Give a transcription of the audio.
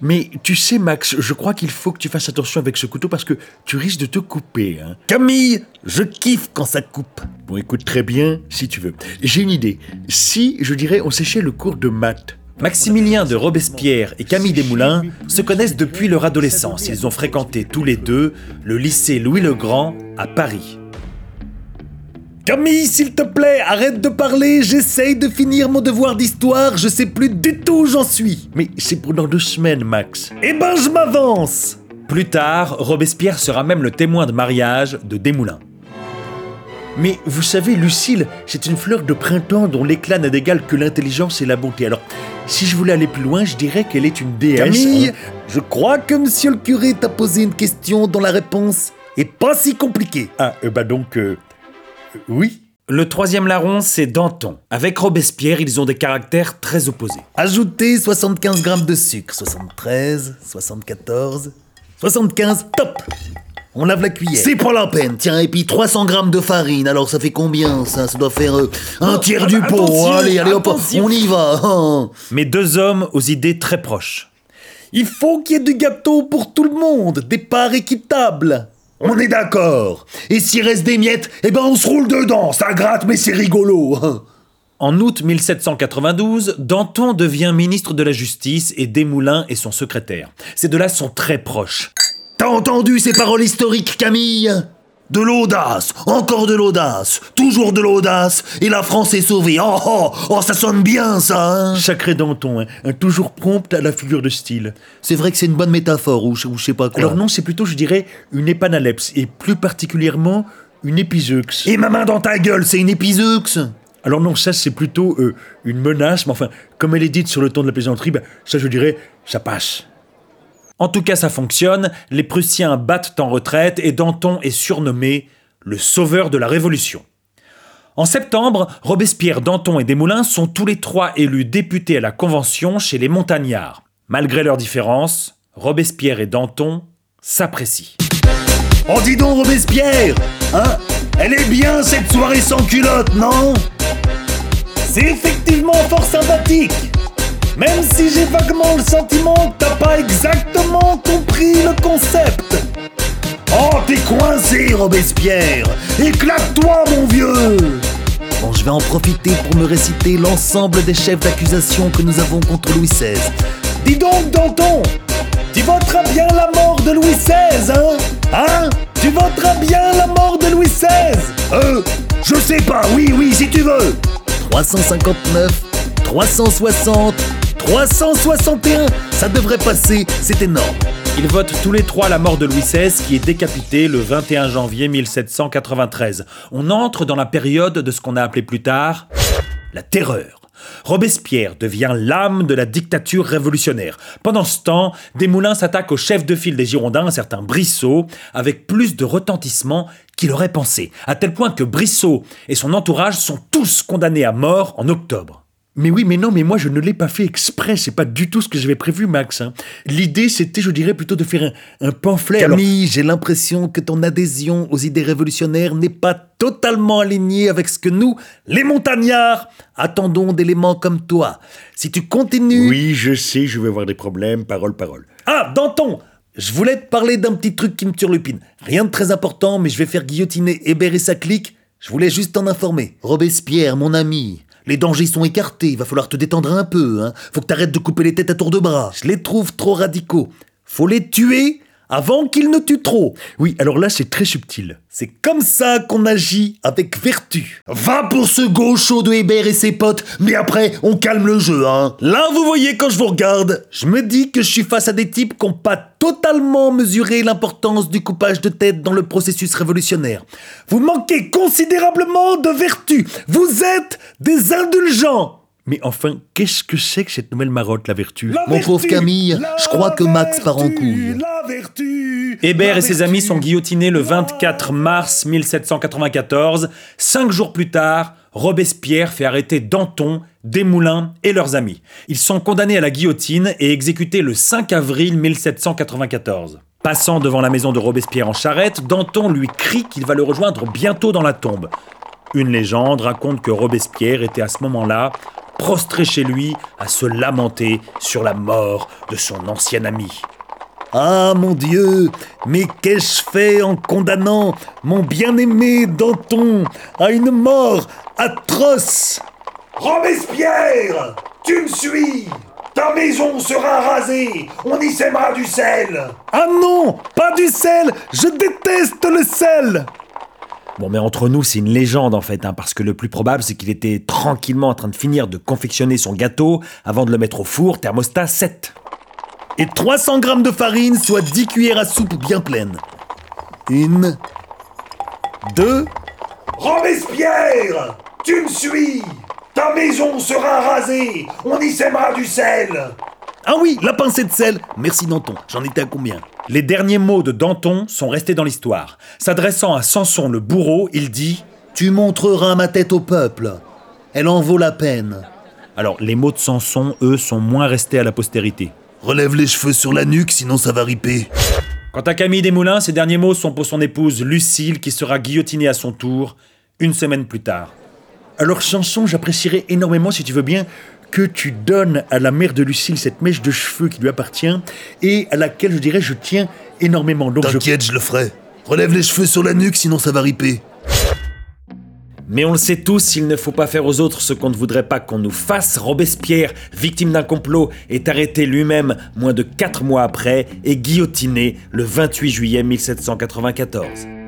Mais tu sais, Max, je crois qu'il faut que tu fasses attention avec ce couteau parce que tu risques de te couper. Hein. Camille, je kiffe quand ça coupe. Bon, écoute très bien, si tu veux. J'ai une idée. Si, je dirais, on séchait le cours de maths. Maximilien de Robespierre et Camille Desmoulins se connaissent depuis leur adolescence. Ils ont fréquenté tous les deux le lycée Louis-le-Grand à Paris. Camille, s'il te plaît, arrête de parler, j'essaye de finir mon devoir d'histoire, je sais plus du tout où j'en suis. Mais c'est pour dans deux semaines, Max. Eh ben, je m'avance Plus tard, Robespierre sera même le témoin de mariage de Desmoulins. Mais vous savez, Lucille, c'est une fleur de printemps dont l'éclat n'a d'égal que l'intelligence et la bonté. Alors, si je voulais aller plus loin, je dirais qu'elle est une déesse. Camille, je crois que monsieur le curé t'a posé une question dont la réponse est pas si compliquée. Ah, euh, bah donc, euh, oui. Le troisième larron, c'est Danton. Avec Robespierre, ils ont des caractères très opposés. Ajoutez 75 grammes de sucre. 73, 74, 75, top On lave la cuillère. C'est pas la peine, tiens, et puis 300 grammes de farine, alors ça fait combien ça? Ça doit faire euh, un tiers du pot. allez, allez, hop, attention. on y va. Mais deux hommes aux idées très proches. Il faut qu'il y ait du gâteau pour tout le monde, des parts équitables. On est d'accord. Et s'il reste des miettes, eh ben on se roule dedans, ça gratte mais c'est rigolo. En août 1792, Danton devient ministre de la Justice et Desmoulins est son secrétaire. Ces deux-là sont très proches. T'as entendu ces paroles historiques, Camille? De l'audace, encore de l'audace, toujours de l'audace, et la France est sauvée. Oh, oh, oh, ça sonne bien, ça, hein Sacré Danton, hein, toujours prompt à la figure de style. C'est vrai que c'est une bonne métaphore, ou je, ou je sais pas quoi. Alors non, c'est plutôt, je dirais, une épanalepse, et plus particulièrement une épizeux. Et ma main dans ta gueule, c'est une épizeux Alors non, ça c'est plutôt euh, une menace, mais enfin, comme elle est dite sur le ton de la plaisanterie, ben, ça je dirais, ça passe. En tout cas, ça fonctionne, les Prussiens battent en retraite et Danton est surnommé le sauveur de la Révolution. En septembre, Robespierre, Danton et Desmoulins sont tous les trois élus députés à la Convention chez les Montagnards. Malgré leurs différences, Robespierre et Danton s'apprécient. Oh, dis donc, Robespierre Hein Elle est bien, cette soirée sans culotte, non? C'est effectivement fort sympathique Même si j'ai vaguement le sentiment que t'as pas exactement compris le concept. Oh, t'es coincé, Robespierre. Éclate-toi, mon vieux. Bon, je vais en profiter pour me réciter l'ensemble des chefs d'accusation que nous avons contre Louis XVI. Dis donc, Danton Tu voteras bien la mort de Louis XVI, hein? Hein? Tu voteras bien la mort de Louis XVI Euh, je sais pas, oui, oui, si tu veux. 359, 360, 361, ça devrait passer, c'est énorme. Ils votent tous les trois la mort de Louis XVI qui est décapité le 21 janvier 1793. On entre dans la période de ce qu'on a appelé plus tard la terreur. Robespierre devient l'âme de la dictature révolutionnaire. Pendant ce temps, Desmoulins s'attaque au chef de file des Girondins, un certain Brissot, avec plus de retentissement qu'il aurait pensé, à tel point que Brissot et son entourage sont tous condamnés à mort en octobre. Mais oui, mais non, mais moi je ne l'ai pas fait exprès, c'est pas du tout ce que j'avais prévu, Max. hein. L'idée c'était, je dirais, plutôt de faire un, un pamphlet. Camille, j'ai l'impression que ton adhésion aux idées révolutionnaires n'est pas totalement alignée avec ce que nous, les montagnards, attendons d'éléments comme toi. Si tu continues... Oui, je sais, je vais avoir des problèmes, parole, parole. Ah, Danton Je voulais te parler d'un petit truc qui me turlupine. Rien de très important, mais je vais faire guillotiner Hébert et sa clique. Je voulais juste t'en informer. Robespierre, mon ami, les dangers sont écartés, il va falloir te détendre un peu. Hein. Faut que t'arrêtes de couper les têtes à tour de bras. Je les trouve trop radicaux. Faut les tuer avant qu'ils ne tuent trop. Oui, alors là c'est très subtil. C'est comme ça qu'on agit avec vertu. Va pour ce gaucho de Hébert et ses potes, mais après, on calme le jeu, hein. Là, vous voyez, quand je vous regarde, je me dis que je suis face à des types qui n'ont pas totalement mesuré l'importance du coupage de tête dans le processus révolutionnaire. Vous manquez considérablement de vertu. Vous êtes des indulgents. Mais enfin, qu'est-ce que c'est que cette nouvelle marotte, la vertu? Mon pauvre Camille, je crois que Max part en couille. La vertu, Hébert la et ses vertu. amis sont guillotinés le 24 mars 1794. Cinq jours plus tard, Robespierre fait arrêter Danton, Desmoulins et leurs amis. Ils sont condamnés à la guillotine et exécutés le 5 avril 1794. Passant devant la maison de Robespierre en charrette, Danton lui crie qu'il va le rejoindre bientôt dans la tombe. Une légende raconte que Robespierre était à ce moment-là prostré chez lui, à se lamenter sur la mort de son ancien ami. Ah mon Dieu, mais qu'ai-je fait en condamnant mon bien-aimé Danton à une mort atroce? Robespierre Tu me suis! Ta maison sera rasée! On y sèmera du sel! Ah non Pas du sel! Je déteste le sel Bon, mais entre nous, c'est une légende en fait, hein, parce que le plus probable, c'est qu'il était tranquillement en train de finir de confectionner son gâteau avant de le mettre au four, thermostat 7. Et 300 grammes de farine, soit 10 cuillères à soupe bien pleines. Une. Deux. Robespierre Tu me suis Ta maison sera rasée On y sèmera du sel Ah oui, la pincée de sel Merci Danton, j'en étais à combien? Les derniers mots de Danton sont restés dans l'histoire. S'adressant à Samson le bourreau, il dit Tu montreras ma tête au peuple. Elle en vaut la peine. Alors, les mots de Samson, eux, sont moins restés à la postérité. Relève les cheveux sur la nuque, sinon ça va riper. Quant à Camille Desmoulins, ses derniers mots sont pour son épouse Lucille, qui sera guillotinée à son tour une semaine plus tard. Alors, Chanson, j'apprécierais énormément, si tu veux bien, que tu donnes à la mère de Lucille cette mèche de cheveux qui lui appartient et à laquelle, je dirais, je tiens énormément. Donc, je... T'inquiète, je le ferai. Relève les cheveux sur la nuque, sinon ça va riper. Mais on le sait tous, il ne faut pas faire aux autres ce qu'on ne voudrait pas qu'on nous fasse. Robespierre, victime d'un complot, est arrêté lui-même moins de 4 mois après et guillotiné le 28 juillet 1794.